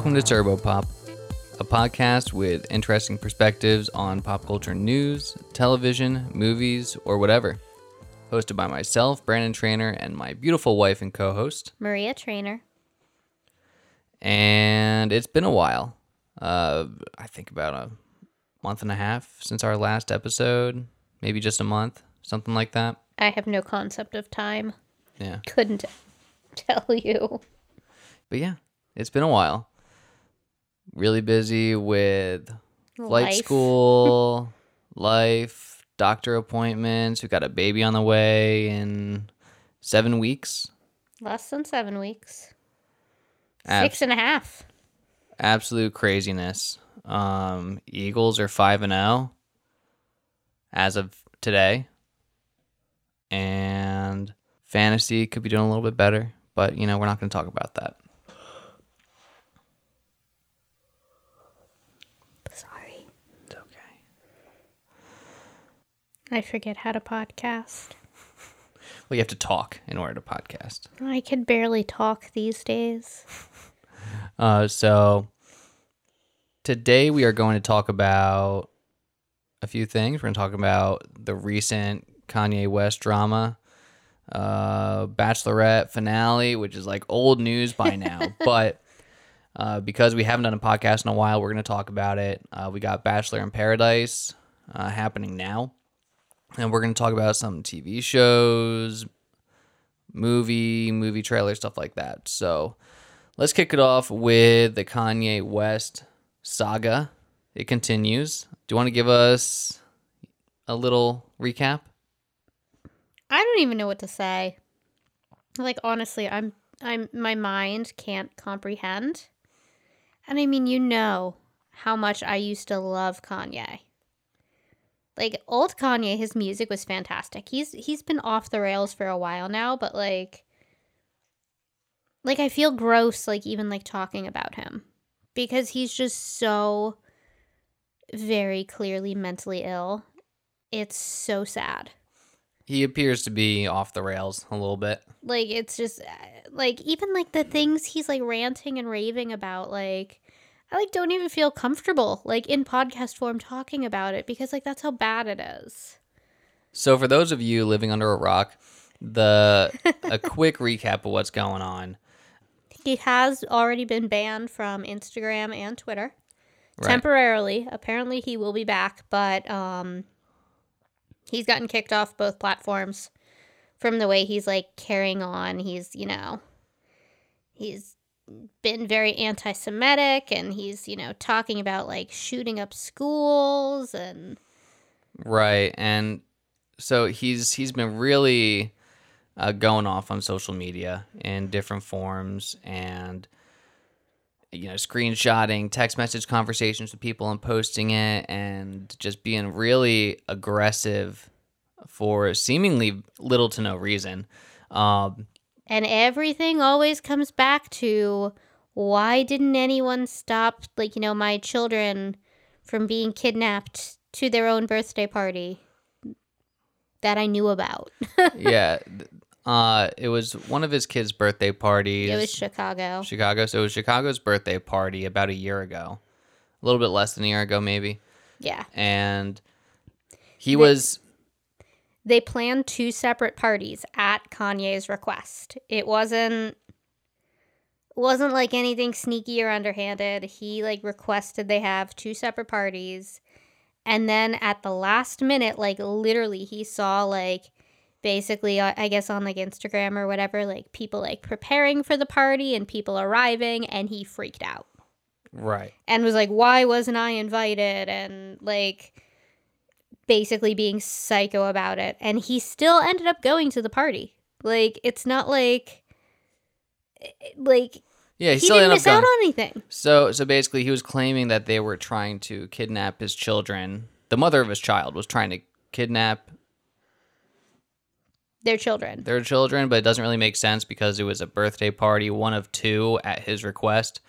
Welcome to Turbo Pop, a podcast with interesting perspectives on pop culture news, television, movies, or whatever. Hosted by myself, Brandon Trainer, and my beautiful wife and co host. Maria Trainer. And it's been a while. Uh, I think about a month and a half since our last episode, maybe just a month, something like that. I have no concept of time. Yeah. Couldn't tell you. But yeah, it's been a while. Really busy with flight Life. school, life, doctor appointments. We got a baby on the way in seven weeks. Less than seven weeks. Abs- Six and a half. absolute craziness. Um, Eagles are five and zero as of today, and fantasy could be doing a little bit better. But you know, we're not going to talk about that. Sorry. It's okay. I forget how to podcast. Well, you have to talk in order to podcast. I can barely talk these days. Uh, so today we are going to talk about a few things. We're going to talk about the recent Kanye West drama, uh, Bachelorette finale, which is like old news by now, but uh, because we haven't done a podcast in a while, we're going to talk about it. Uh, we got Bachelor in Paradise uh, happening now, and we're going to talk about some TV shows, movie, movie trailers, stuff like that. So let's kick it off with the Kanye West saga. It continues. Do you want to give us a little recap? I don't even know what to say. Like honestly, I'm I'm my mind can't comprehend. And I mean, you know how much I used to love Kanye. Like old Kanye, his music was fantastic. He's he's been off the rails for a while now, but like like I feel gross like even like talking about him because he's just so very clearly mentally ill. It's so sad. He appears to be off the rails a little bit. like it's just uh, like even like the things he's like ranting and raving about like i like don't even feel comfortable like in podcast form talking about it because like that's how bad it is So for those of you living under a rock, the a quick recap of what's going on. he has already been banned from instagram and twitter Right. temporarily apparently he will be back but um he's gotten kicked off both platforms from the way he's like carrying on he's you know he's been very anti-semitic and he's you know talking about like shooting up schools and Right. And so he's he's been really uh, going off on social media in different forms and you know screenshotting text message conversations with people and posting it and just being really aggressive for seemingly little to no reason. Um, and everything always comes back to why didn't anyone stop like you know my children from being kidnapped to their own birthday party that I knew about. yeah. Uh, it was one of his kids' birthday parties. it was Chicago. Chicago. So it was Chicago's birthday party about a year ago, a little bit less than a year ago, maybe. Yeah. And he They- was They planned two separate parties at Kanye's request. It wasn't wasn't like anything sneaky or underhanded. He like requested they have two separate parties. And then at the last minute, like literally he saw like basically uh, I guess on like Instagram or whatever, like people like preparing for the party and people arriving and he freaked out. right. and was like, "Why wasn't I invited?" and like basically being psycho about it. And he still ended up going to the party. Like it's not like like Yeah, he, he still didn't miss out on anything. So so basically, he was claiming that they were trying to kidnap his children. The mother of his child was trying to kidnap Their children. their children, but it doesn't really make sense because it was a birthday party, one of two at his request,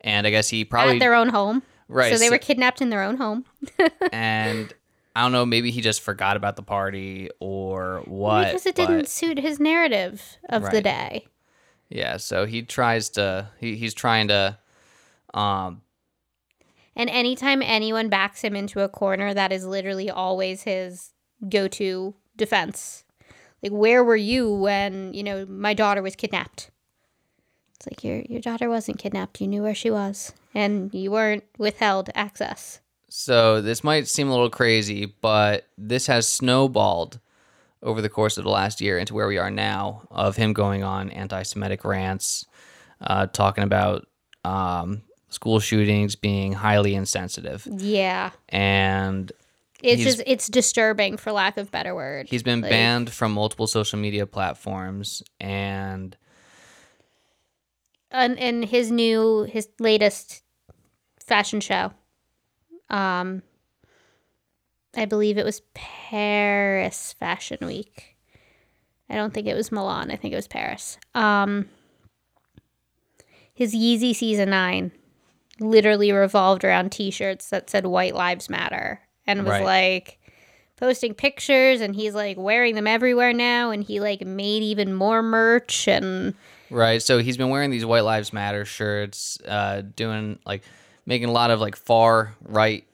and I guess he probably at their own home. right. so they so- were kidnapped in their own home. and I don't know, maybe he just forgot about the party or what. because it but- didn't suit his narrative of the day. Yeah, so he tries to he, he's trying to Um, And anytime anyone backs him into a corner, that is literally always his go to defense. Like, where were you when, you know, my daughter was kidnapped? It's like your your daughter wasn't kidnapped. You knew where she was. And you weren't withheld access. So this might seem a little crazy, but this has snowballed over the course of the last year into where we are now of him going on anti-Semitic rants, uh, talking about um, school shootings being highly insensitive, Yeah. and It's just it's disturbing for lack of better word. He's been Like, banned from multiple social media platforms and and in his new his latest fashion show um i believe it was paris fashion week i don't think it was milan i think it was paris um his yeezy season 9 literally revolved around t-shirts that said white lives matter and was Right. like posting pictures and he's like wearing them everywhere now and he like made even more merch and right. So he's been wearing these White Lives Matter shirts, uh, doing like making a lot of like far right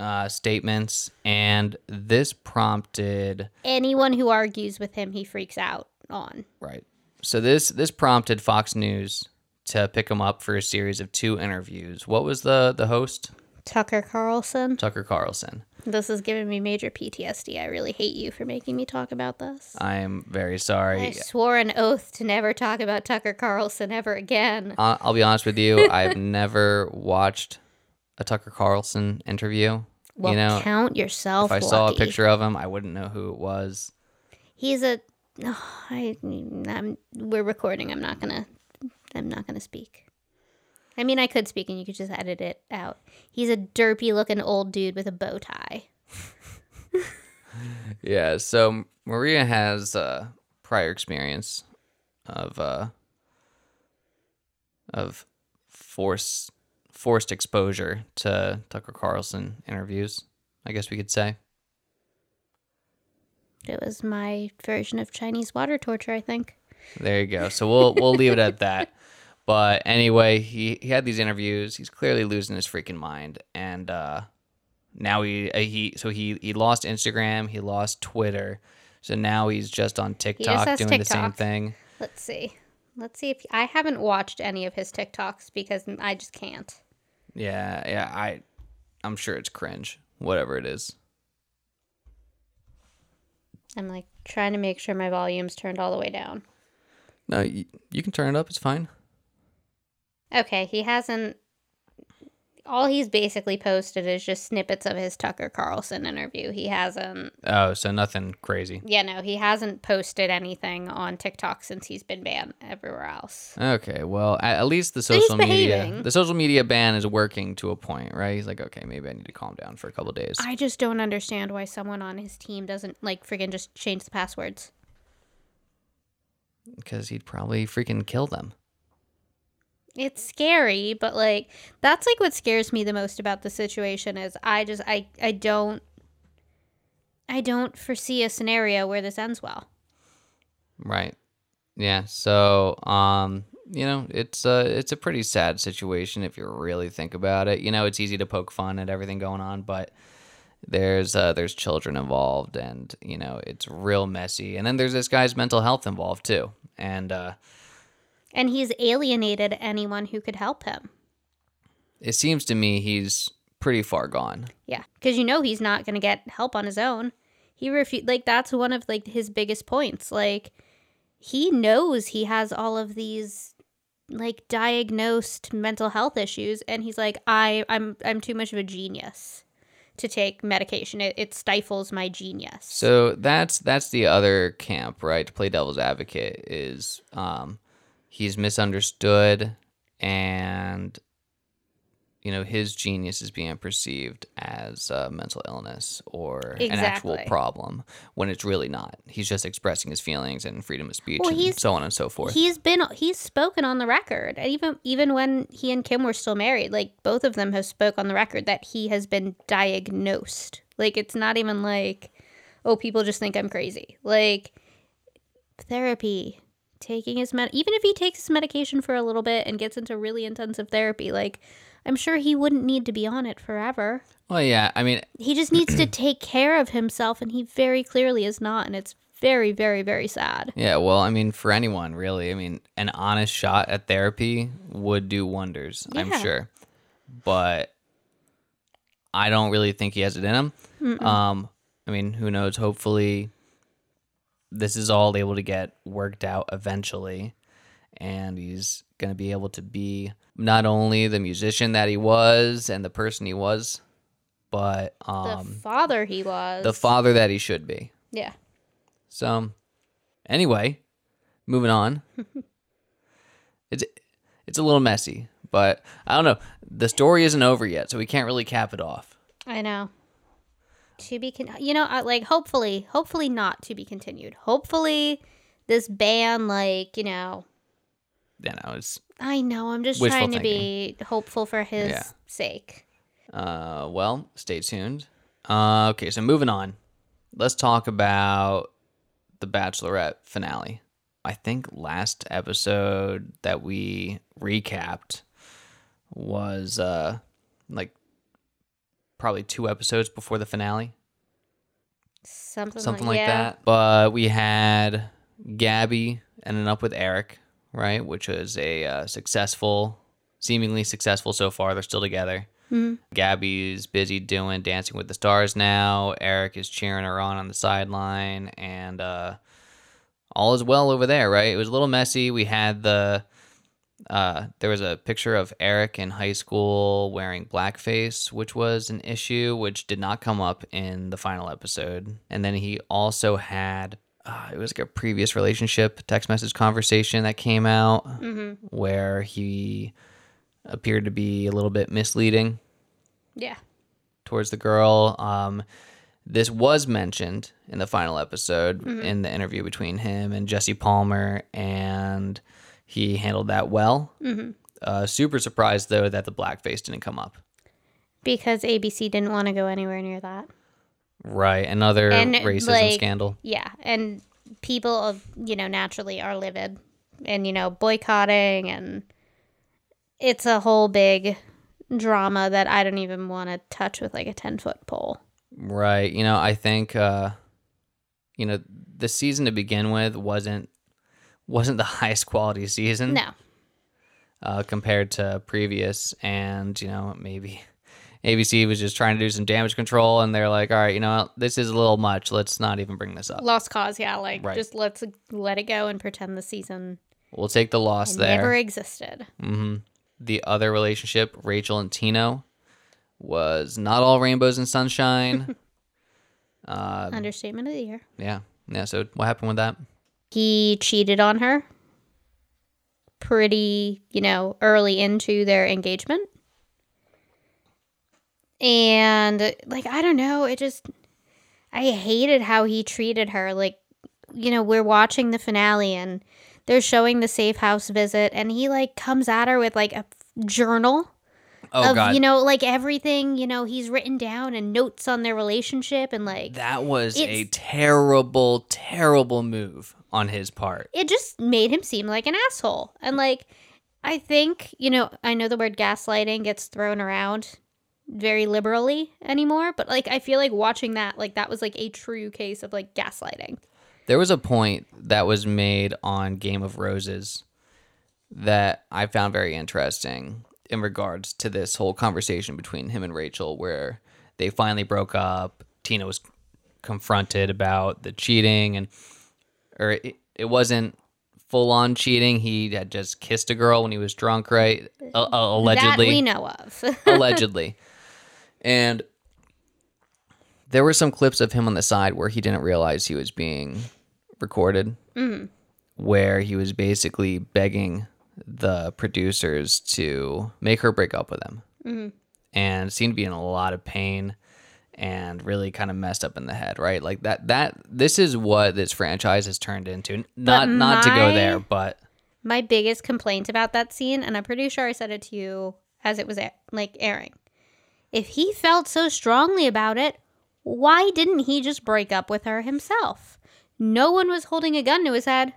uh, statements, and this prompted anyone who argues with him, he freaks out on. right. So this this prompted Fox News to pick him up for a series of two interviews. What was the the host? Tucker Carlson. Tucker Carlson. This is giving me major PTSD. I really hate you for making me talk about this. I am very sorry. I swore an oath to never talk about Tucker Carlson ever again. Uh, I'll be honest with you. I've never watched a Tucker Carlson interview. Well, you know, count yourself. if I saw a picture of him, I wouldn't know who it was. he's a. Oh, I, I'm, we're recording. I'm not gonna. I'm not gonna speak. I mean, I could speak, and you could just edit it out. He's a derpy looking old dude with a bow tie. Yeah. So Maria has uh, prior experience of uh, of force forced exposure to Tucker Carlson interviews. I guess we could say. It was my version of Chinese water torture, I think. There you go. So we'll we'll leave it at that. But anyway, he, he had these interviews. He's clearly losing his freaking mind, and uh, now he uh, he so he he lost Instagram, he lost Twitter, so now he's just on TikTok has doing the same thing. Let's see. Let's see if I haven't watched any of his TikToks because I just can't. Yeah, yeah. I I'm sure it's cringe, whatever it is. I'm like trying to make sure my volume's turned all the way down. No, you, you can turn it up. It's fine. Okay, he hasn't. All he's basically posted is just snippets of his Tucker Carlson interview. He hasn't. Oh, so nothing crazy. Yeah, no, he hasn't posted anything on TikTok since he's been banned everywhere else. Okay, well, at, at least the social media the social media ban is working to a point, right? He's like, okay, maybe I need to calm down for a couple days. I just don't understand why someone on his team doesn't like freaking just change the passwords. because he'd probably freaking kill them. It's scary but like that's like what scares me the most about the situation is i just i i don't i don't foresee a scenario where this ends well Right. Yeah. So, um, you know, it's a it's a pretty sad situation if you really think about it. You know, it's easy to poke fun at everything going on, but there's uh, there's children involved, and you know, it's real messy. And then there's this guy's mental health involved too, and uh, and he's alienated anyone who could help him it seems to me he's pretty far gone. yeah because you know he's not going to get help on his own he refu- like that's one of like his biggest points like he knows he has all of these like diagnosed mental health issues and he's like i i'm i'm too much of a genius to take medication it, it stifles my genius So that's that's the other camp, right? To play devil's advocate is um, he's misunderstood, and you know his genius is being perceived as a mental illness or an actual problem when it's really not. He's just expressing his feelings and freedom of speech Well, and he's- so on and so forth. he's been he's spoken on the record and even even when he and kim were still married like both of them have spoke on the record that he has been diagnosed like it's not even like oh people just think i'm crazy like therapy taking his med even if he takes his medication for a little bit and gets into really intensive therapy, like I'm sure he wouldn't need to be on it forever. Well, yeah. I mean, He just needs to take care of himself and he very clearly is not and it's very very very sad. yeah. Well, I mean, for anyone really, I mean, an honest shot at therapy would do wonders. I'm sure, but I don't really think he has it in him. Um, I mean, who knows? Hopefully, this is all able to get worked out eventually, and he's gonna be able to be not only the musician that he was and the person he was, but The um, father he was. the father that he should be. yeah. So, anyway, moving on. it's it's a little messy, but I don't know. The story isn't over yet, so we can't really cap it off. I know. To be con- you know, like hopefully, hopefully not to be continued. Hopefully this ban like, you know, know, it's I know, I'm just trying to be hopeful for his Yeah. sake. uh well, stay tuned. Uh okay, so moving on. Let's talk about the Bachelorette finale. I think last episode that we recapped was uh like probably two episodes before the finale. Something, something like, like yeah. that. But we had Gabby ending up with Eric, right? Which was a uh, successful, seemingly successful so far. They're still together. Gabby's busy doing Dancing with the Stars now. Eric is cheering her on on the sideline, and uh, all is well over there, right? It was a little messy. We had the uh, there was a picture of Eric in high school wearing blackface, which was an issue, which did not come up in the final episode. And then he also had uh, it was like a previous relationship text message conversation that came out where he appeared to be a little bit misleading Yeah. towards the girl. Um, this was mentioned in the final episode in the interview between him and Jesse Palmer, and he handled that well. Uh, super surprised though that the blackface didn't come up. Because ABC didn't want to go anywhere near that. Right, another And, racism like, scandal. Yeah, and people of you know naturally are livid, and you know boycotting, and it's a whole big drama that I don't even want to touch with like a ten foot pole. Right, you know, I think uh, you know the season to begin with wasn't wasn't the highest quality season. No, uh, compared to previous. And, you know, maybe ABC was just trying to do some damage control and they're like, all right, you know, this is a little much. Let's not even bring this up. lost cause. Yeah, like Right. just let's let it go and pretend the season We'll take the loss there. never existed. hmm The other relationship, Rachel and Tino, was not all rainbows and sunshine. uh, Understatement of the year. yeah. Yeah. So what happened with that? He cheated on her pretty, you know, early into their engagement. And like I don't know, it just I hated how he treated her. Like, you know, we're watching the finale and they're showing the safe house visit and he like comes at her with like a journal Oh, of God. you know like everything, you know, he's written down and notes on their relationship and like that was a terrible, terrible move on his part. it just made him seem like an asshole. And like, I think, you know, I know the word gaslighting gets thrown around very liberally anymore, but like, I feel like watching that, like, that was like a true case of like gaslighting. There was a point that was made on Game of Roses that I found very interesting in regards to this whole conversation between him and Rachel, where they finally broke up. Tino was confronted about the cheating, and or it, it wasn't full on cheating. He had just kissed a girl when he was drunk, right? Uh, uh, That allegedly we know of. allegedly. And there were some clips of him on the side where he didn't realize he was being recorded, where he was basically begging the producers to make her break up with him, mm-hmm. and seemed to be in a lot of pain and really kind of messed up in the head, right? Like that. That this is what this franchise has turned into. Not not to go there, but My biggest complaint about that scene, and I'm pretty sure I said it to you as it was like airing. If he felt so strongly about it, why didn't he just break up with her himself? No one was holding a gun to his head.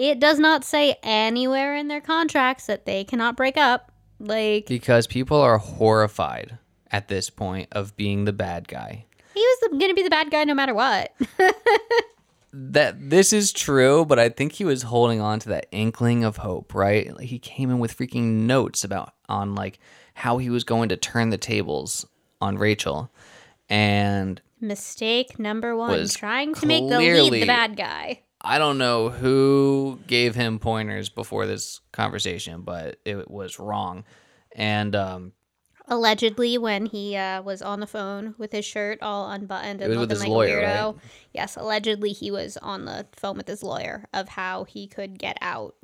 It does not say anywhere in their contracts that they cannot break up. Like because people are horrified at this point of being the bad guy. he was gonna be the bad guy no matter what. That this is true, but I think he was holding on to that inkling of hope, right? Like he came in with freaking notes about on like how he was going to turn the tables on Rachel. And Mistake number one: Was trying to make the lead the bad guy. I don't know who gave him pointers before this conversation, but it was wrong. And um, Allegedly, when he uh, was on the phone with his shirt all unbuttoned and was looking with his like lawyer, a weirdo. right? Yes, allegedly he was on the phone with his lawyer of how he could get out.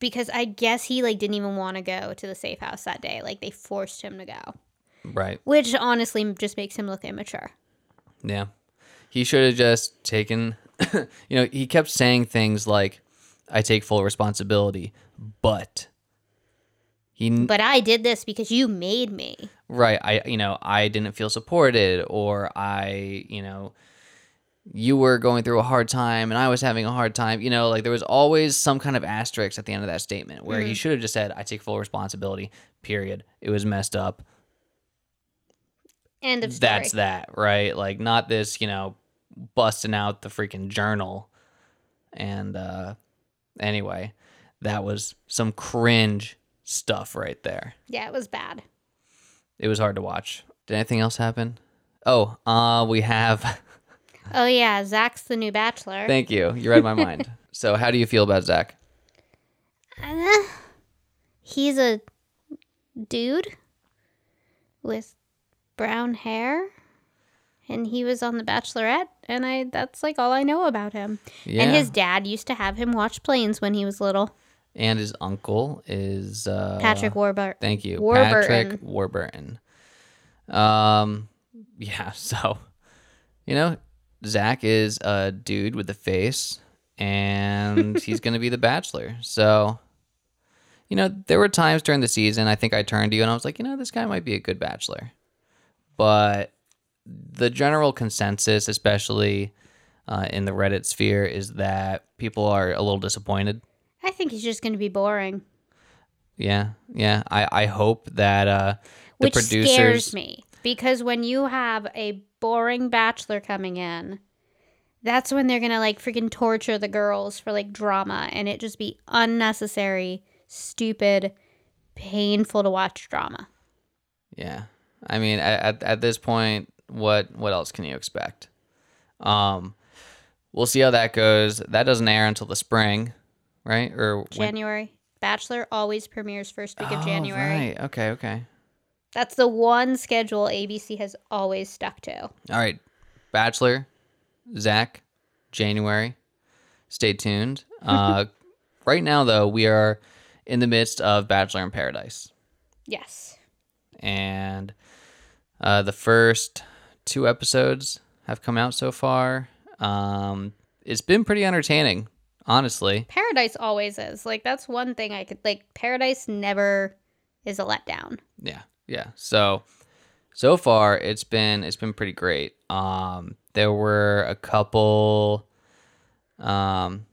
Because I guess he like didn't even want to go to the safe house that day. Like they forced him to go, right, which honestly just makes him look immature. yeah, he should have just taken. you know, he kept saying things like, "I take full responsibility," but he But I did this because you made me. right i you know i didn't feel supported or i you know you were going through a hard time and i was having a hard time you know like there was always some kind of asterisk at the end of that statement where he mm-hmm. should have just said i take full responsibility period it was messed up End of story. that's that right like not this you know busting out the freaking journal and uh anyway that was some cringe stuff right there Yeah, it was bad. it was hard to watch. Did anything else happen? Oh, uh, we have. Oh yeah, Zach's the new bachelor. Thank you. You read my mind. So, how do you feel about Zach? Uh, he's a dude with brown hair and he was on the bachelorette and i that's like all i know about him Yeah. and his dad used to have him watch planes when he was little And his uncle is uh, patrick warburton Thank you, Warburton. Patrick Warburton. Um, yeah. So, you know, Zach is a dude with a face, and he's gonna be the Bachelor. So, you know, there were times during the season I think I turned to you and I was like, you know, this guy might be a good Bachelor, but the general consensus, especially uh, in the Reddit sphere, is that people are a little disappointed. i think he's just going to be boring Yeah, yeah. I, I hope that uh, the which producers scares me because when you have a boring bachelor coming in that's when they're gonna like freaking torture the girls for like drama and it just be unnecessary stupid painful to watch drama Yeah, I mean, at at this point, what what else can you expect? Um, we'll see how that goes. That doesn't air until the spring, right? Or when- january bachelor always premieres first week of Oh, january Right. Okay. Okay. that's the one schedule abc has always stuck to All right. Bachelor, Zach, January. Stay tuned. Uh, right now, though, we are in the midst of Bachelor in Paradise. yes and uh, the first two episodes have come out so far. Um, it's been pretty entertaining, honestly. paradise always is like that's one thing i could like paradise never is a letdown Yeah, yeah. So so far, it's been it's been pretty great. Um, there were a couple um,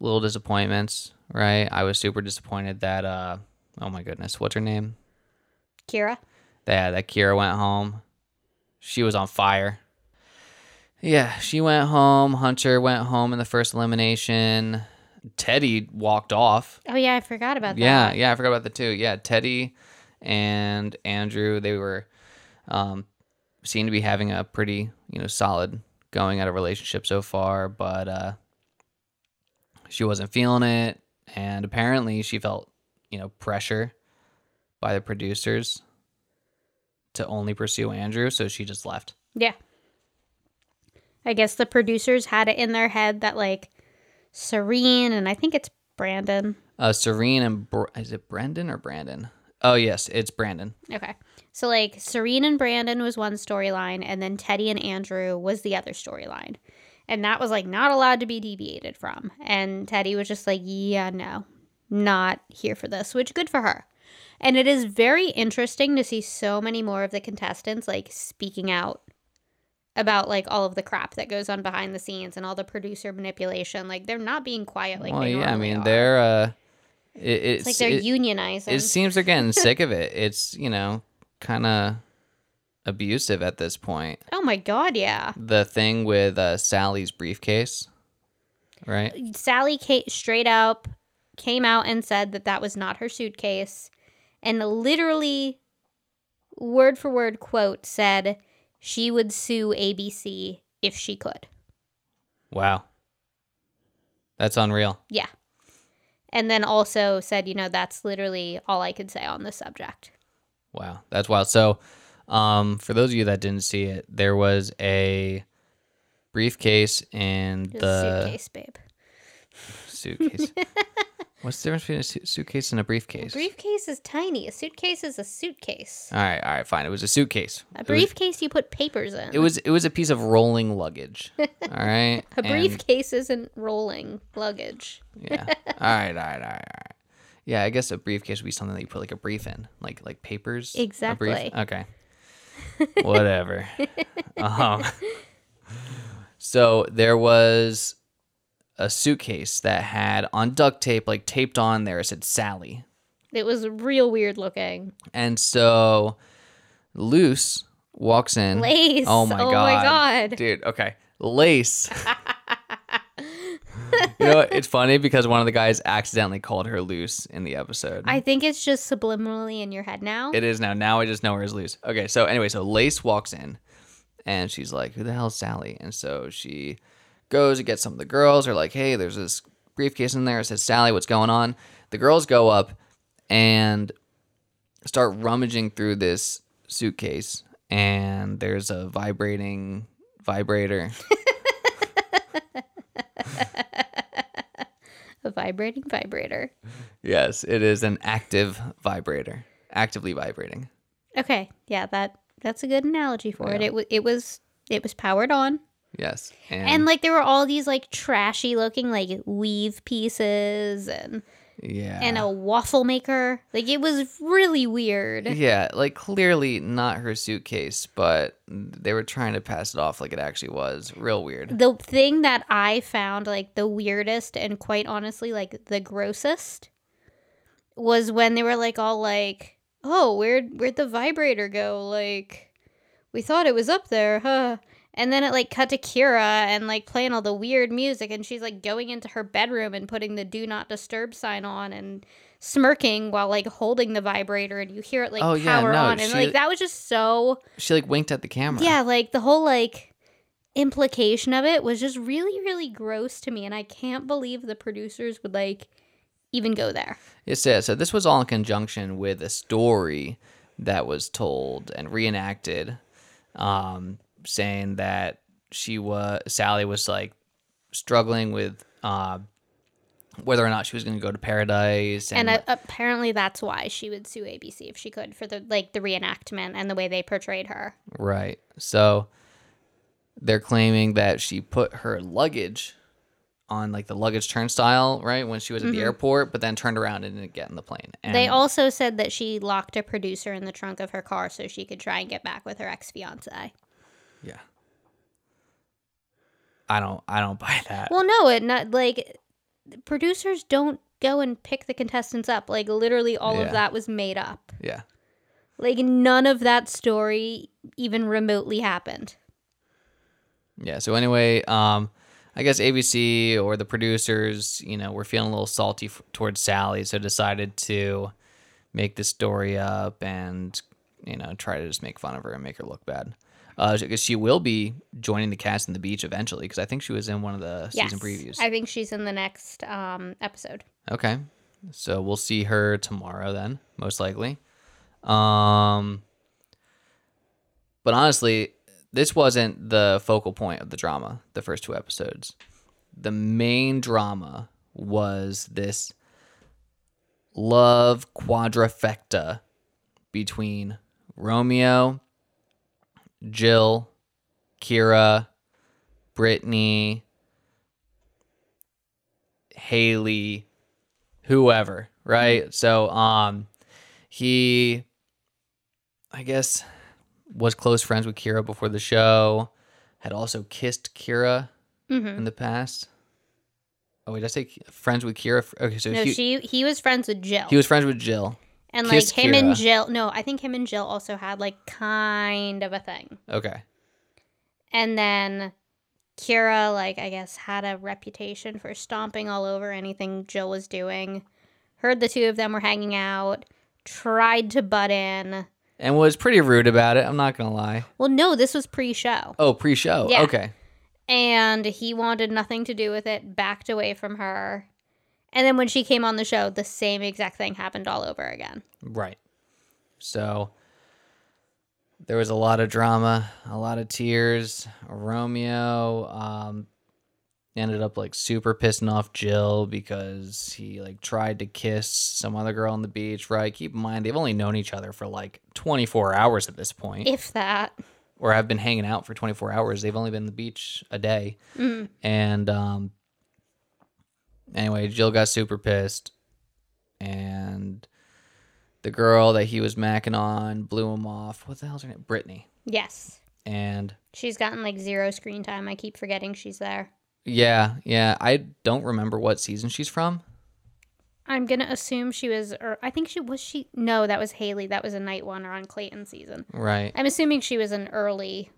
little disappointments, right? I was super disappointed that uh, oh my goodness, what's her name? kira Yeah, that Kira went home. She was on fire. Yeah, she went home. Hunter went home in the first elimination. Teddy walked off. oh yeah i forgot about that Yeah, yeah, I forgot about the two. Yeah, Teddy and Andrew, they were um seem to be having a pretty, you know, solid going at a relationship so far, but uh she wasn't feeling it and apparently she felt, you know, pressure by the producers to only pursue Andrew, so she just left. Yeah. I guess the producers had it in their head that like Serene and I think it's Brandon. Uh Serene and Br- is it Brendan or Brandon? Oh yes, it's Brandon. Okay. So like Serene and Brandon was one storyline and then Teddy and Andrew was the other storyline. And that was like not allowed to be deviated from. And Teddy was just like, "Yeah, no. Not here for this," which good for her. And it is very interesting to see so many more of the contestants like speaking out about like all of the crap that goes on behind the scenes and all the producer manipulation. Like they're not being quiet like well, yeah, I mean are. they're uh, it, it's, it's like they're it, unionizing. it seems they're getting sick of it. It's you know kind of abusive at this point. oh my god, yeah. The thing with uh, Sally's briefcase, right? Sally Kate straight up came out and said that that was not her suitcase, and literally, word for word quote said she would sue ABC if she could. Wow, that's unreal. Yeah. And then also said, you know, that's literally all I could say on the subject. Wow, that's wild. So, um, for those of you that didn't see it, there was a briefcase Just the suitcase, babe. suitcase. What's the difference between a su- suitcase and a briefcase? A briefcase is tiny. A suitcase is a suitcase. all right, all right, fine. It was a suitcase. A It was- briefcase you put papers in. It was it was a piece of rolling luggage. All right. a And- briefcase isn't rolling luggage. yeah. All right. All right. All right. All right. Yeah, I guess a briefcase would be something that you put like a brief in, like like papers. a brief? Exactly. Okay. Whatever. um. So there was a suitcase that had on duct tape, like taped on there, it said Sally, It was real weird looking. and so Luce walks in. Lace. Oh my Oh god. my God. Dude, okay. Lace. you know, what? it's funny because one of the guys accidentally called her loose in the episode. I think it's just subliminally in your head now. it is now. Now I just know her as loose. Okay, so anyway, so Lace walks in and she's like, Who the hell's Sally? And so she goes and gets some of the girls, are like, Hey, there's this briefcase in there. It says Sally, what's going on? The girls go up and start rummaging through this suitcase and there's a vibrating vibrator. a vibrating vibrator. yes, it is an active vibrator, actively vibrating. Okay, yeah, that that's a good analogy for it. It w- it was it was powered on, Yes, and, and like there were all these like trashy looking like weave pieces and yeah, and a waffle maker. Like it was really weird. yeah, like clearly not her suitcase, but they were trying to pass it off like it actually was. Real weird. The thing that I found like the weirdest and quite honestly like the grossest was when they were like all like, "Oh, where'd where'd the vibrator go? Like, we thought it was up there, huh?" And then it like cut to Kira and like playing all the weird music, and she's like going into her bedroom and putting the "Do Not Disturb" sign on and smirking while like holding the vibrator, and you hear it like Oh, yeah, power no, on, and she- like that was just so She like winked at the camera. yeah, like the whole like implication of it was just really, really gross to me, and I can't believe the producers would like even go there. It says so. This was all in conjunction with a story that was told and reenacted, um, saying that she was Sally was like struggling with uh, whether or not she was going to go to paradise, And, and, uh, apparently, that's why she would sue ABC if she could for the like the reenactment and the way they portrayed her. right. So they're claiming that she put her luggage on like the luggage turnstile, right, when she was at the airport, but then turned around and didn't get in the plane. And they also said that she locked a producer in the trunk of her car so she could try and get back with her ex fiance. Yeah. I don't. I don't buy that. Well, no, it not like producers don't go and pick the contestants up. Like literally, all Yeah. of that was made up. yeah. Like none of that story even remotely happened. Yeah. So anyway, um, I guess ABC or the producers, you know, were feeling a little salty f- towards Sally, so decided to make this story up and you know try to just make fun of her and make her look bad. Uh, because she will be joining the cast in the beach eventually, because I think she was in one of the Yes, season previews. I think she's in the next um, episode. Okay. So we'll see her tomorrow then, most likely. Um But honestly, this wasn't the focal point of the drama, the first two episodes. The main drama was this love quadrifecta between Romeo, Jill, Kira, Brittany, Haley, whoever, right? So um he I guess was close friends with Kira before the show. had also kissed Kira hmm in the past. Oh, wait, did I say friends with Kira? Okay, so No, he, she he was friends with Jill. he was friends with Jill. And like him and Jill. No, I think him and Jill also had like kind of a thing. Okay. And then Kira, like, I guess, had a reputation for stomping all over anything Jill was doing. Heard the two of them were hanging out, tried to butt in. And was pretty rude about it. I'm not going to lie. Well, no, this was pre show. Oh, pre show. Yeah. Okay. And he wanted nothing to do with it, backed away from her. And then when she came on the show, the same exact thing happened all over again. Right. So there was a lot of drama, a lot of tears. Romeo um, ended up like super pissing off Jill because he like tried to kiss some other girl on the beach. Right. Keep in mind they've only known each other for like 24 hours at this point, If that. or have been hanging out for 24 hours. They've only been on the beach a day, Mhm. and um, anyway, Jill got super pissed, and the girl that he was macking on blew him off. What the hell's her name? Brittany. Yes. And She's gotten like zero screen time. I keep forgetting she's there. yeah, yeah, I don't remember what season she's from. I'm gonna assume she was, or I think she was she. No, that was Haley. That was a night one or on Clayton season. Right. I'm assuming she was an early,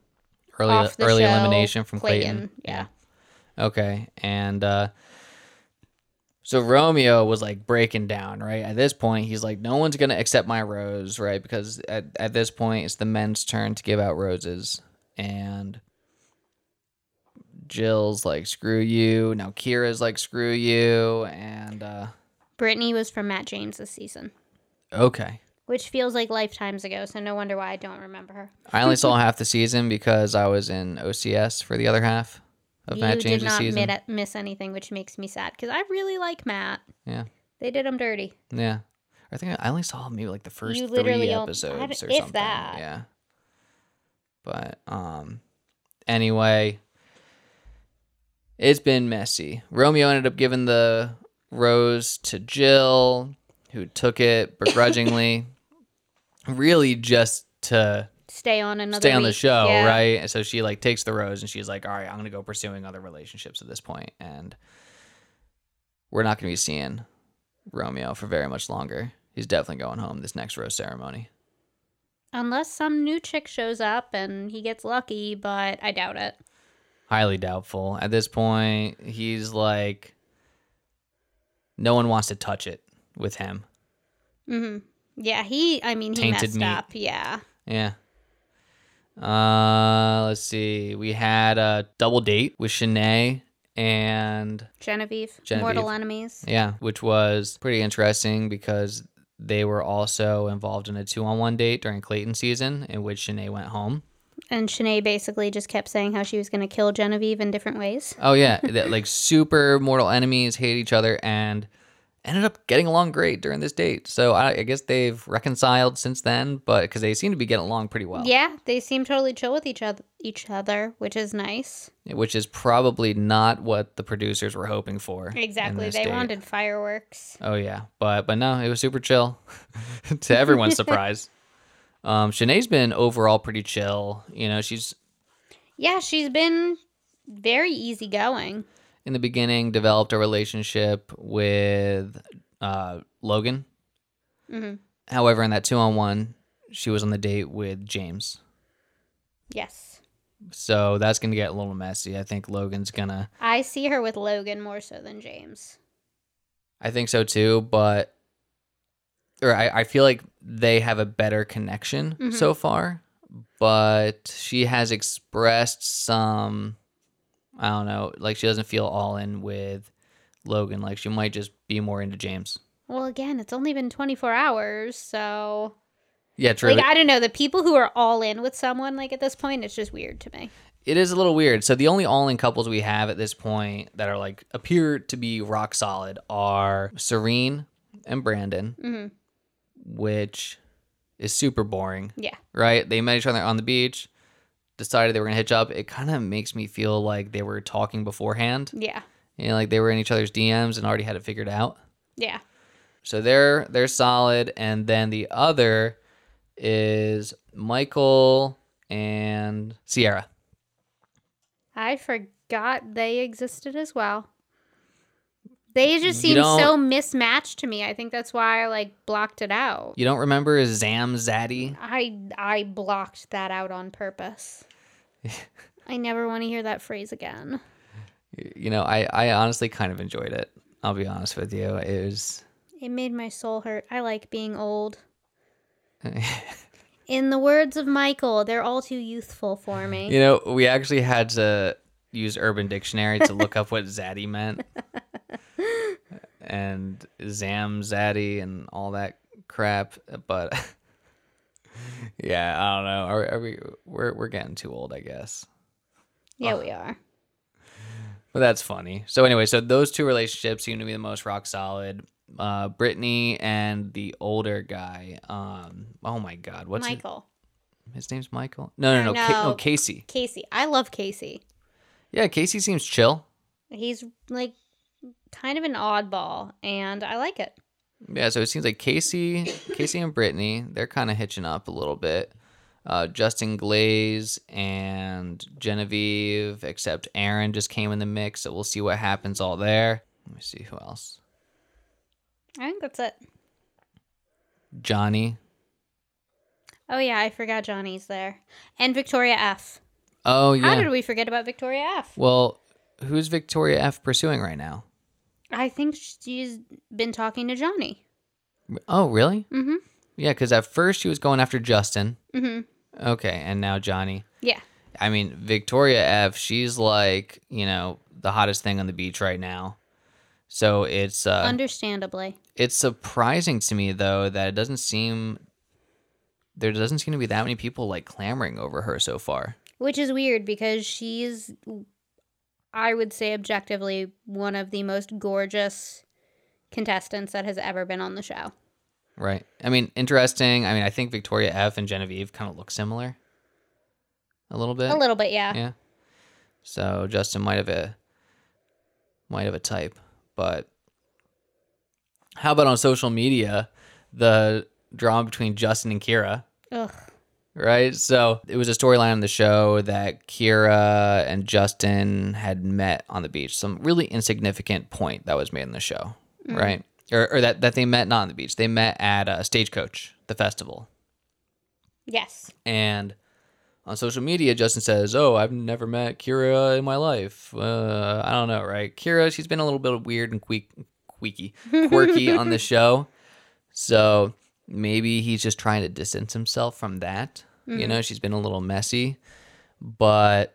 Early early show elimination from Clayton. Clayton. Yeah. Okay. And uh so Romeo was like breaking down, right? At this point, he's like, no one's gonna accept my rose, right? Because at, at this point it's the men's turn to give out roses. And Jill's like, screw you. Now Kira's like, screw you. And uh Brittany was from Matt James this season, okay. which feels like lifetimes ago. So no wonder why I don't remember her. I only saw half the season because I was in OCS for the other half of you Matt did James' not season. mid- miss anything, which makes me sad because I really like Matt. Yeah. They did him dirty. Yeah. I think I only saw maybe like the first You three episodes or something. that. Yeah. But um anyway, it's been messy. Romeo ended up giving the rose to Jill, who took it begrudgingly. really just to Stay on another. stay on the show, Yeah. right? And so she like takes the rose and she's like, "All right, I'm gonna go pursuing other relationships at this point, and we're not gonna be seeing Romeo for very much longer. He's definitely going home this next rose ceremony. Unless some new chick shows up and he gets lucky, but I doubt it. Highly doubtful. At this point, he's like, no one wants to touch it with him. hmm Yeah, he. I mean, he Tainted messed meat. up. Yeah. Yeah. Uh, let's see. We had a double date with Shanae and Genevieve, Genevieve. mortal enemies. Yeah, which was pretty interesting because they were also involved in a two on one date during Clayton season in which Shanae went home. And Shanae basically just kept saying how she was going to kill Genevieve in different ways. Oh yeah, that, like super mortal enemies hate each other and ended up getting along great during this date. So I, I guess they've reconciled since then, but because they seem to be getting along pretty well. Yeah, they seem totally chill with each other, each other, which is nice. Which is probably not what the producers were hoping for. Exactly. They date. wanted fireworks. Oh yeah, but but no, it was super chill. to everyone's surprise, um, Shanae's been overall pretty chill. You know, she's Yeah, she's been very easygoing. In the beginning developed a relationship with uh, Logan. hmm However, in that two on one, she was on the date with James. Yes. So that's gonna get a little messy. I think Logan's gonna. I see her with Logan more so than James. I think so too, but or I, I feel like they have a better connection Mhm. so far. But she has expressed some I don't know, like she doesn't feel all in with Logan. Like she might just be more into James. Well, again, it's only been 24 hours, so Yeah, true. like I don't know, the people who are all in with someone like at this point, it's just weird to me. it is a little weird. So the only all in couples we have at this point that are like appear to be rock solid are Serene and Brandon, hmm which is super boring. Yeah. right? They met each other on the beach, decided they were gonna hitch up. It kind of makes me feel like they were talking beforehand. Yeah. You know, like they were in each other's DMs and already had it figured out. Yeah. So they're they're solid, and then the other is Michael and Sierra. I forgot they existed as well. They just seem so mismatched to me. I think that's why I like blocked it out. You don't remember Zam Zaddy? I I blocked that out on purpose. I never want to hear that phrase again. You know, I, I honestly kind of enjoyed it. I'll be honest with you. It was It made my soul hurt. I like being old. In the words of Michael, they're all too youthful for me. You know, we actually had to use Urban Dictionary to look up what zaddy meant. and Zam Zaddy and all that crap. But yeah, I don't know. Are, are we we're we're getting too old, I guess. Yeah, we are. But that's funny. So anyway, so those two relationships seem to be the most rock solid. Uh Brittany and the older guy. Um oh my god, what's his, Michael. his name's Michael? No, no, I no, Ca- no. Casey. Casey. I love Casey. Yeah, Casey seems chill. He's like kind of an oddball, and I like it. Yeah, so it seems like Casey, Casey and Brittany, they're kind of hitching up a little bit. Uh, Justin Glaze and Genevieve, except Aaron just came in the mix, so we'll see what happens all there. Let me see who else. I think that's it. Johnny. Oh yeah, I forgot Johnny's there, and Victoria F. Oh yeah. How did we forget about Victoria F? well, who's Victoria F pursuing right now? I think she's been talking to Johnny. Oh really? Mm-hmm. Yeah, because at first she was going after Justin. Mm-hmm. Okay, and now Johnny. Yeah. I mean, Victoria F, she's like, you know, the hottest thing on the beach right now. So it's uh Understandably. it's surprising to me though that it doesn't seem there doesn't seem to be that many people like clamoring over her so far. Which is weird because she's, I would say, objectively one of the most gorgeous contestants that has ever been on the show. Right. I mean, interesting. I mean, I think Victoria F and Genevieve kind of look similar. A little bit. A little bit, yeah. Yeah. So Justin might have a might have a type, but how about on social media the drama between Justin and Kira? Ugh. Right? So it was a storyline on the show that Kira and Justin had met on the beach. Some really insignificant point that was made in the show, right? Or, or that, that they met not on the beach. They met at a stagecoach, the festival. Yes. And on social media, Justin says, "Oh, I've never met Kira in my life. Uh, I don't know, right? Kira, she's been a little bit weird and queek, queaky, quirky on the show, so maybe he's just trying to distance himself from that. You know, she's been a little messy, but."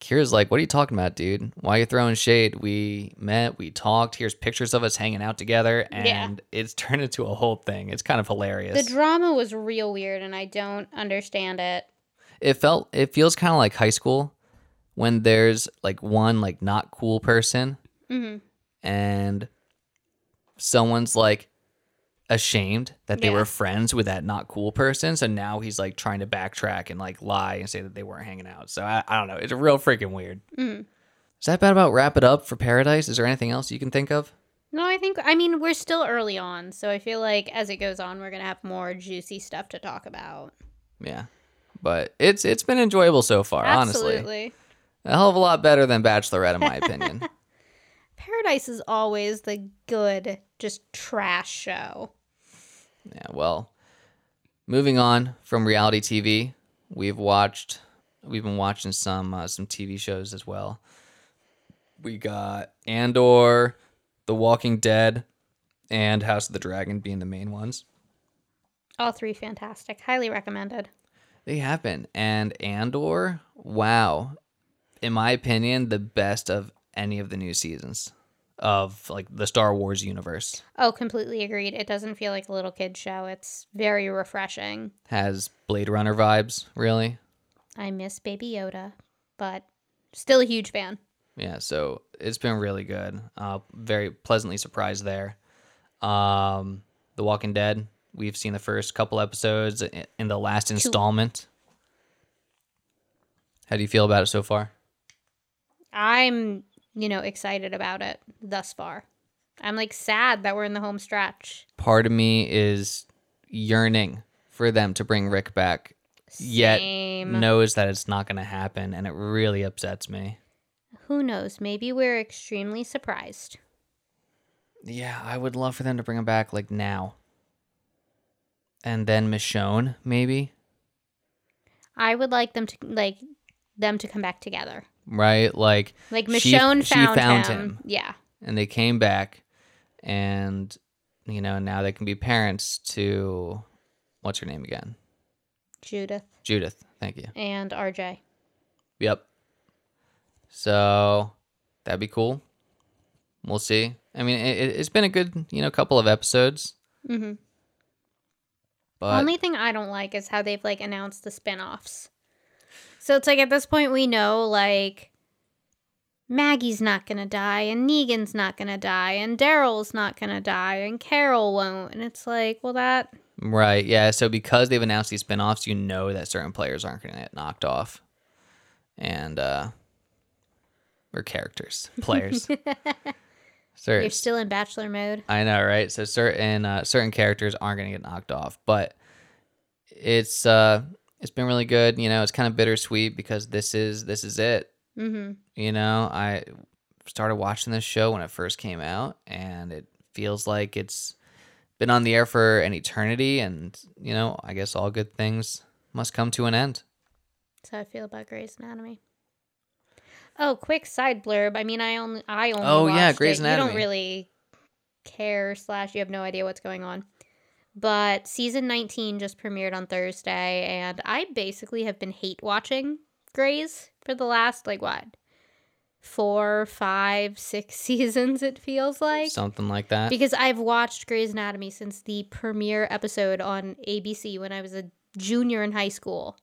Kira's like, what are you talking about, dude? Why are you throwing shade? We met, we talked. Here's pictures of us hanging out together, and Yeah. it's turned into a whole thing. It's kind of hilarious. The drama was real weird, and I don't understand it. it felt it feels kind of like high school when there's like one like not cool person hmm and someone's like ashamed that they Yeah. were friends with that not cool person so now he's like trying to backtrack and like lie and say that they weren't hanging out so i, I don't know it's real freaking weird Mhm. is that bad about wrap it up for paradise is there anything else you can think of No, I think, I mean, we're still early on, so I feel like as it goes on, we're going to have more juicy stuff to talk about. yeah but it's it's been enjoyable so far honestly Absolutely. a hell of a lot better than bachelorette in my opinion Paradise is always the good, just trash show. Yeah, well, moving on from reality TV, we've watched we've been watching some uh, some TV shows as well. We got Andor, The Walking Dead, and House of the Dragon being the main ones. All three fantastic. Highly recommended. They have been, and Andor, wow, in my opinion, the best of any of the new seasons of like the Star Wars universe. Oh, completely agreed. It doesn't feel like a little kid show. It's very refreshing. Has Blade Runner vibes, really. I miss Baby Yoda, but still a huge fan. Yeah, so it's been really good. Uh, very pleasantly surprised there. Um, the Walking Dead. We've seen the first couple episodes in the last installment. How do you feel about it so far? I'm, you know, excited about it thus far. I'm like sad that we're in the home stretch. Part of me is yearning for them to bring Rick back yet knows that it's not going to happen, and it really upsets me. Who knows? Maybe we're extremely surprised. Yeah, I would love for them to bring him back like now. And then Michonne, maybe, I would like them to like them to come back together. Right? Like, Like She- Michonne she found, found him. him. Yeah. and they came back, and you know now they can be parents to what's her name again? Judith Judith. Thank you. and RJ. Yep. So that'd be cool. We'll see. I mean, it, it's been a good, you know, couple of episodes. Mm-hmm. But Only thing I don't like is how they've like announced the spin-offs. So it's like at this point we know like Maggie's not gonna die and Negan's not gonna die and Daryl's not gonna die and Carol won't. And it's like, well that right, yeah. So because they've announced these spin-offs, you know that certain players aren't going to get knocked off, and uh, or characters, players. certain, you're still in bachelor mode. I know, right? So certain uh, certain characters aren't going to get knocked off, but it's uh, it's been really good. You know, it's kind of bittersweet because this is this is it. Mm-hmm. You know, I started watching this show when it first came out, and it feels like it's been on the air for an eternity. And you know, I guess all good things must come to an end. That's how I feel about Grey's Anatomy. Oh, quick side blurb. I mean, I only I only Oh, yeah, Grey's it. You don't really care slash you have no idea what's going on. But season 19 just premiered on Thursday, and I basically have been hate watching Grey's for the last like what four, five, six seasons. It feels like Something like that. because I've watched Grey's Anatomy since the premiere episode on ABC when I was a junior in high school.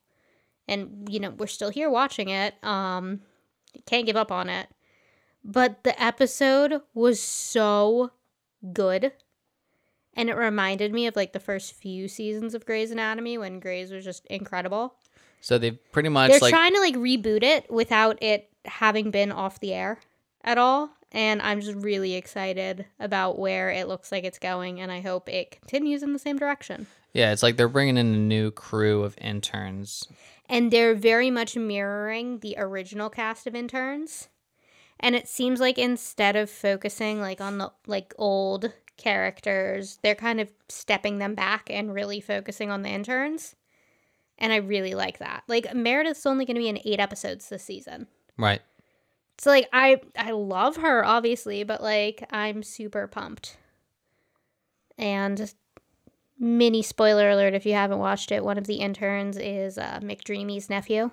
And you know, we're still here watching it. Um can't give up on it. But the episode was so good. And it reminded me of like the first few seasons of Grey's Anatomy when Grey's was just incredible. so they've pretty much They're like trying to like reboot it without it having been off the air at all. And I'm just really excited about where it looks like it's going. And I hope it continues in the same direction. yeah, it's like they're bringing in a new crew of interns. And they're very much mirroring the original cast of interns. And it seems like instead of focusing like on the like old characters, they're kind of stepping them back and really focusing on the interns. And I really like that. Like Meredith's only going to be in 8 episodes this season. Right. So like I I love her obviously, but like I'm super pumped. And mini spoiler alert if you haven't watched it, one of the interns is uh, McDreamy's nephew,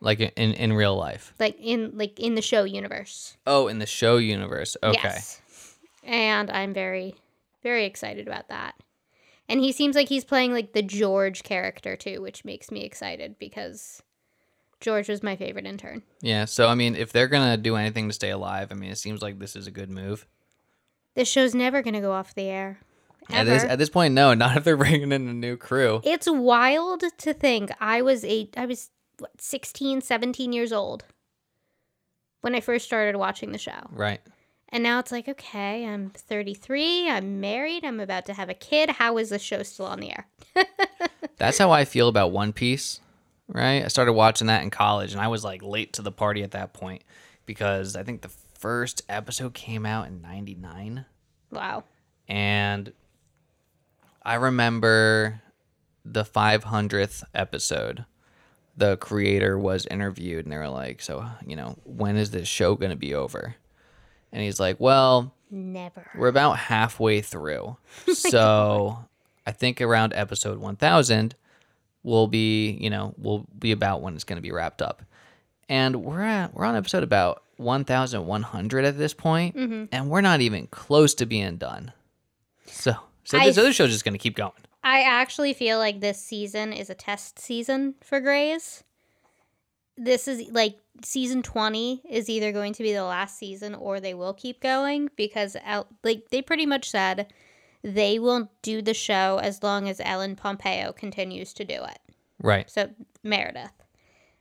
Like in in real life. like in like in the show universe. Oh, in the show universe. Okay. Yes. And I'm very very excited about that. And he seems like he's playing like the George character too, which makes me excited because George was my favorite intern. Yeah. So I mean, if they're gonna do anything to stay alive, I mean, it seems like this is a good move. This show's never going to go off the air. At this at this point, no, not if they're bringing in a new crew. It's wild to think I was eight I was what, 16, 17 years old when I first started watching the show. Right. And now it's like, okay, I'm 33, I'm married, I'm about to have a kid. How is the show still on the air? That's how I feel about One Piece. Right. I started watching that in college, and I was like late to the party at that point because I think the first episode came out in '99. Wow. and I remember the 500th episode. The creator was interviewed, and they were like, "So, you know, when is this show going to be over?" And he's like, "Well, Never. we're about halfway through, oh so I think around episode 1000 will be, you know, will be about when it's going to be wrapped up." And we're at we're on episode about 1100 at this point, mm-hmm. and we're not even close to being done. So, so I this other show's just going to keep going. I actually feel like this season is a test season for Grey's. This is like season 20 is either going to be the last season or they will keep going because out like they pretty much said they will do the show as long as Ellen Pompeo continues to do it. Right. So Meredith.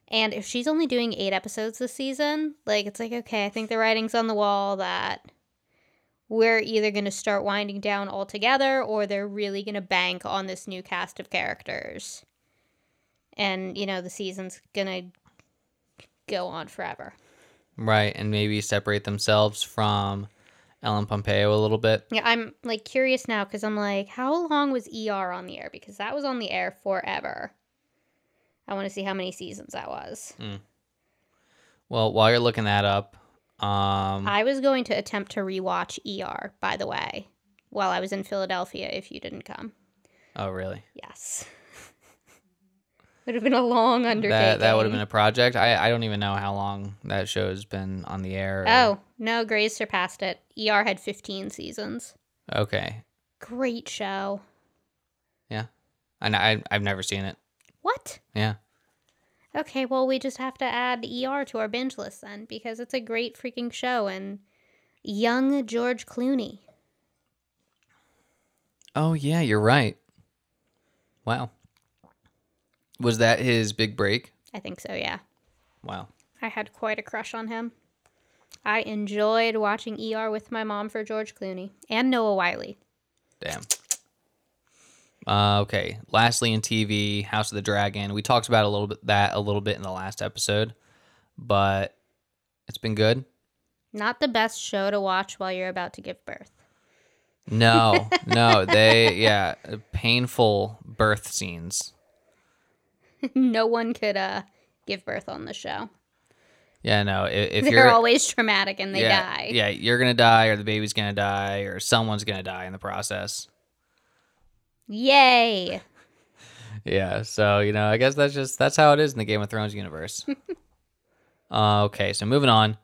And if she's only doing 8 episodes this season, like it's like okay, I think the writing's on the wall that we're either going to start winding down altogether or they're really going to bank on this new cast of characters. and you know the season's gonna go on forever. Right, and maybe separate themselves from Ellen Pompeo a little bit. Yeah, I'm like curious now because I'm like, how long was ER on the air? Because that was on the air forever. I want to see how many seasons that was. Well, while you're looking that up, um, I was going to attempt to rewatch ER, by the way, while I was in Philadelphia. If you didn't come, oh really? yes, would have been a long undertaking. That that would have been a project. I I don't even know how long that show's been on the air. or- Oh no, Grey's surpassed it. ER had 15 seasons. okay. Great show. Yeah, and I I've never seen it. What? Yeah. Okay, well, we just have to add ER to our binge list then because it's a great freaking show and young George Clooney. Oh yeah, you're right. Wow. Was that his big break? I think so, yeah. Wow. I had quite a crush on him. I enjoyed watching ER with my mom for George Clooney and Noah Wyle. Damn. Uh, okay. Lastly, in TV, House of the Dragon. We talked about a little bit that a little bit in the last episode, but it's been good. Not the best show to watch while you're about to give birth. No, no, they yeah, painful birth scenes. no one could uh give birth on the show. Yeah, no. If, if They're you're always traumatic and they yeah, die. yeah, you're gonna die, or the baby's gonna die, or someone's gonna die in the process. Yay! Yeah, so you know, I guess that's just that's how it is in the Game of Thrones universe. uh, okay, so moving on.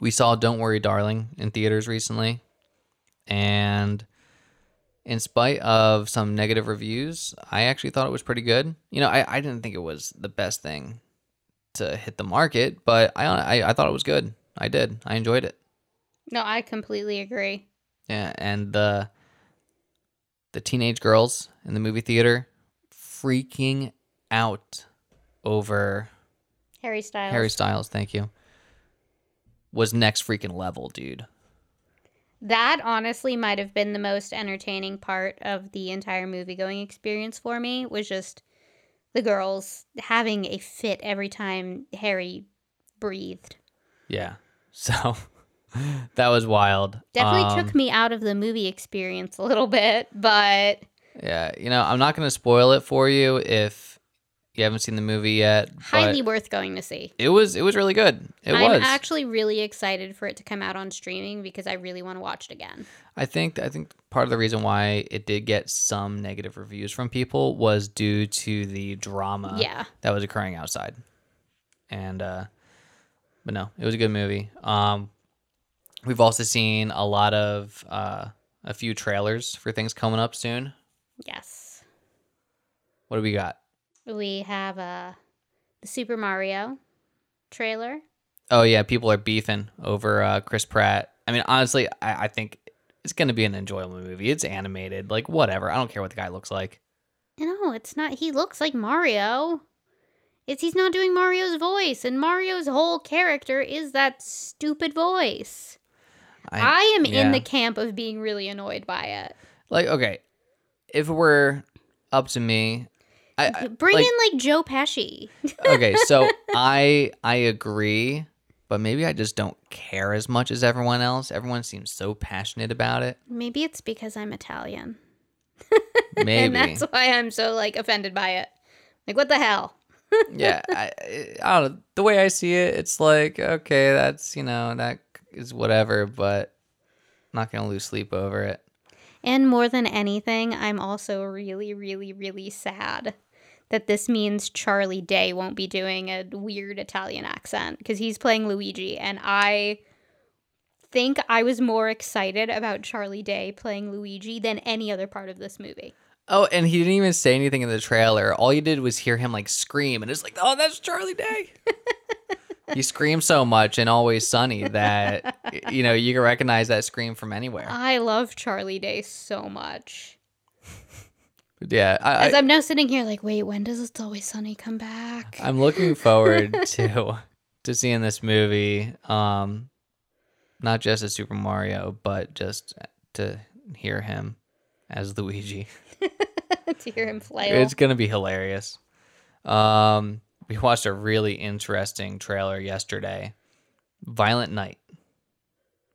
We saw "Don't Worry, Darling" in theaters recently, and in spite of some negative reviews, I actually thought it was pretty good. You know, I, I didn't think it was the best thing to hit the market, but I, I I thought it was good. I did. I enjoyed it. No, I completely agree. Yeah, and the the teenage girls in the movie theater freaking out over Harry Styles. Harry Styles, thank you. Was next freaking level, dude. That honestly might have been the most entertaining part of the entire movie going experience for me was just the girls having a fit every time Harry breathed. Yeah. So that was wild. Definitely Um, took me out of the movie experience a little bit, but Yeah, you know, I'm not going to spoil it for you if you haven't seen the movie yet, highly worth going to see. it was it was really good. It I'm was. actually really excited for it to come out on streaming because I really want to watch it again. I think I think part of the reason why it did get some negative reviews from people was due to the drama Yeah. that was occurring outside. And uh but no, it was a good movie. Um we've also seen a lot of uh a few trailers for things coming up soon. Yes. What do we got? We have uh, the Super Mario trailer. Oh yeah, people are beefing over uh Chris Pratt. I mean, honestly, I, I think it's gonna be an enjoyable movie. It's animated, like whatever. I don't care what the guy looks like. No, it's not. He looks like Mario. It's he's not doing Mario's voice, and Mario's whole character is that stupid voice. I, am in the camp of being really annoyed by it. like okay if it were up to me I, I Bring like, in like Joe Pesci. okay so i i agree but maybe i just don't care as much as everyone else. Everyone seems so passionate about it. Maybe it's because I'm Italian, maybe. and that's why I'm so like offended by it. Like, what the hell? yeah I, I don't know. The way i see it it's like okay that's you know that is whatever but I'm not gonna lose sleep over it. And more than anything, I'm also really, really, really sad that this means Charlie Day won't be doing a weird Italian accent because he's playing Luigi. And I think I was more excited about Charlie Day playing Luigi than any other part of this movie. oh and he didn't even say anything in the trailer all you did was hear him like scream and it's like oh that's charlie day he screams so much in Always Sunny that you know you can recognize that scream from anywhere. I love Charlie Day so much. Yeah, I, As I'm now sitting here like, wait, when does It's Always Sunny come back? I'm looking forward to to seeing this movie. Um, not just as Super Mario, but just to hear him as Luigi. to hear him flail. It's gonna be hilarious. Um, we watched a really interesting trailer yesterday. Violent Night,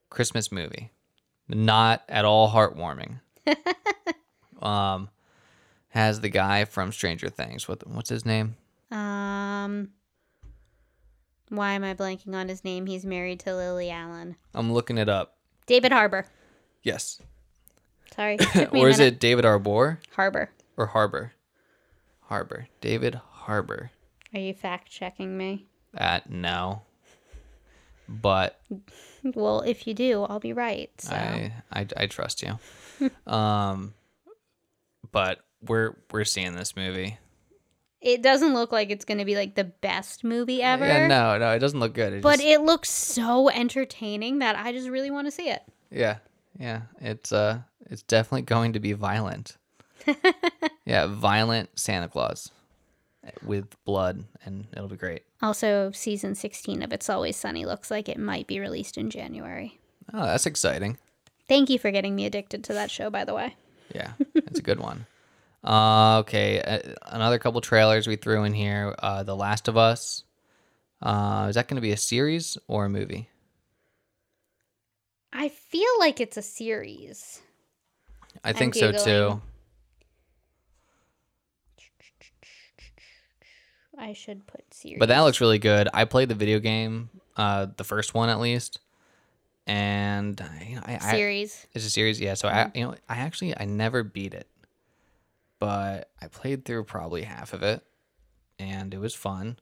Christmas movie, not at all heartwarming. um, has the guy from Stranger Things. What what's his name? Um, why am I blanking on his name? He's married to Lily Allen. I'm looking it up. David Harbour. Yes, Sorry. took me a or is it David Arbor Harbor? or Harbor? Harbor. David Harbour. Are you fact checking me? That no. But Well, if you do, I'll be right. So. I, I I trust you. um, but we're we're seeing this movie. It doesn't look like it's going to be like the best movie ever. Yeah, no, no, it doesn't look good. It But just- it looks so entertaining that I just really want to see it. yeah, yeah, it's uh, it's definitely going to be violent. yeah, violent Santa Claus with blood, and it'll be great. Also, season 16 of It's Always Sunny looks like it might be released in January. Oh, that's exciting. Thank you for getting me addicted to that show, by the way. Yeah, it's a good one. Uh, okay, uh, another couple trailers we threw in here. Uh, The Last of Us. Uh, is that going to be a series or a movie? I feel like it's a series. I think so too. I should put series. But that looks really good. I played the video game, uh, the first one at least, and you know, I, I series. it's a series. Yeah, so I you know I actually I never beat it, but I played through probably half of it, and it was fun.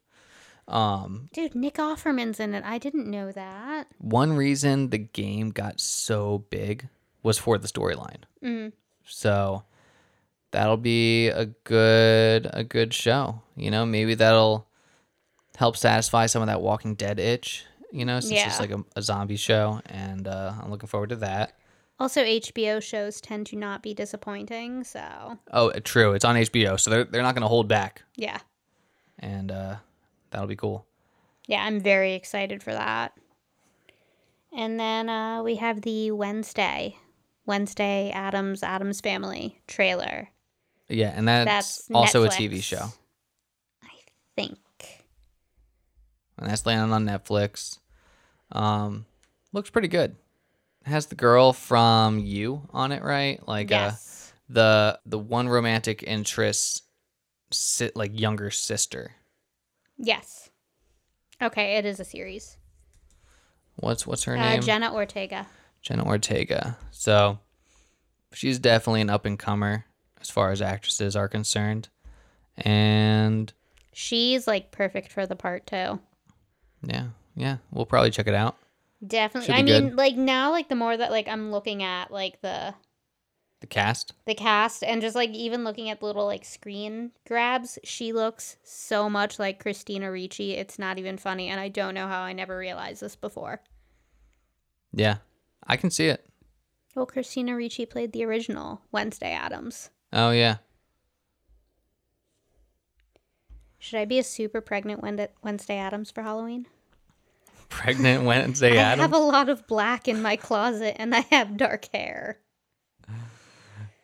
Um, Dude, Nick Offerman's in it. I didn't know that. one reason the game got so big was for the storyline. Mm. So that'll be a good a good show. You know, maybe that'll help satisfy some of that Walking Dead itch. You know, since it's like a, a zombie show, and uh, I'm looking forward to that. Also, HBO shows tend to not be disappointing, so Oh, uh, true, it's on HBO, so they're they're not going to hold back, yeah. and uh, that'll be cool. Yeah, I'm very excited for that. And then uh, we have the Wednesday, Wednesday Addams Addams Family trailer. Yeah, and that's, That's also Netflix. a TV show, I think. and that's landing on Netflix. Um, looks pretty good. Has the girl from You on it, right? Like, uh, the the one romantic interest sit like younger sister yes. Okay, it is a series. what's what's her Uh, name Jenna Ortega. jenna ortega so she's definitely an up and comer as far as actresses are concerned and She's like perfect for the part too. yeah yeah we'll probably check it out Definitely. I mean, good. like now, like the more that like I'm looking at like the the cast the cast and just like even looking at the little like screen grabs, she looks so much like Christina Ricci. It's not even funny, and I don't know how I never realized this before. yeah i can see it Well, Christina Ricci played the original Wednesday Addams. oh yeah Should I be a super pregnant Wed- Wednesday Addams for Halloween? Pregnant wednesday I have a lot of black in my closet, and I have dark hair.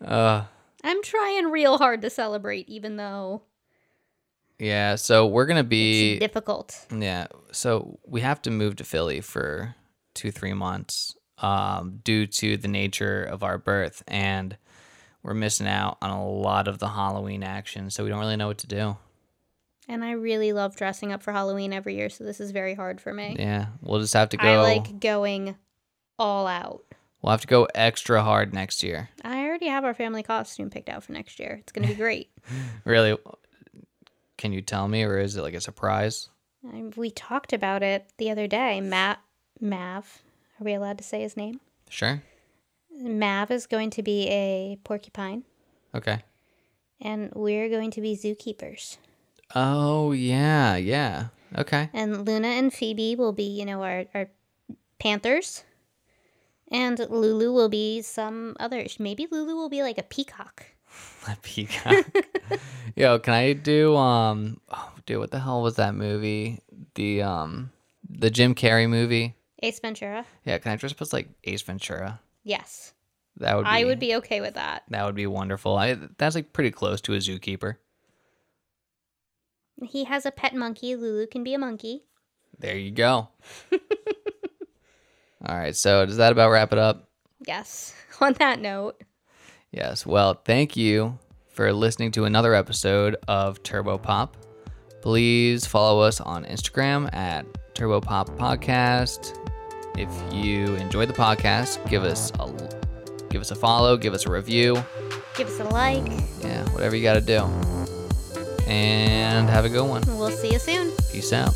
uh I'm trying real hard to celebrate, even though yeah so we're gonna be it's difficult. Yeah. So we have to move to Philly for two, three months um, due to the nature of our birth. And we're missing out on a lot of the Halloween action. So we don't really know what to do. And I really love dressing up for Halloween every year, so this is very hard for me. Yeah. We'll just have to go. I like going all out. We'll have to go extra hard next year. I already have our family costume picked out for next year. It's going to be great. Really? Can you tell me, or is it like a surprise? I, we talked about it the other day. Matt, Mav, are we allowed to say his name? Sure. Mav is going to be a porcupine, Okay. and we're going to be zookeepers. Oh, yeah. Yeah. Okay. And Luna and Phoebe will be, you know, our, our panthers. And Lulu will be some other. Maybe Lulu will be like a peacock. A peacock. Yo, can I do um oh, dude, what the hell was that movie? The um the Jim Carrey movie? Ace Ventura. Yeah, can I dress up as like Ace Ventura? Yes. That would be I would be okay with that. that would be wonderful. I that's like pretty close to a zookeeper. He has a pet monkey. Lulu can be a monkey. There you go. All right. So does that about wrap it up? Yes. On that note, Yes. Well, thank you for listening to another episode of Turbo Pop. Please follow us on Instagram at Turbo Pop Podcast. If you enjoyed the podcast, give us a give us a follow, give us a review. give us a like. Yeah, whatever you got to do. And have a good one. We'll see you soon. Peace out.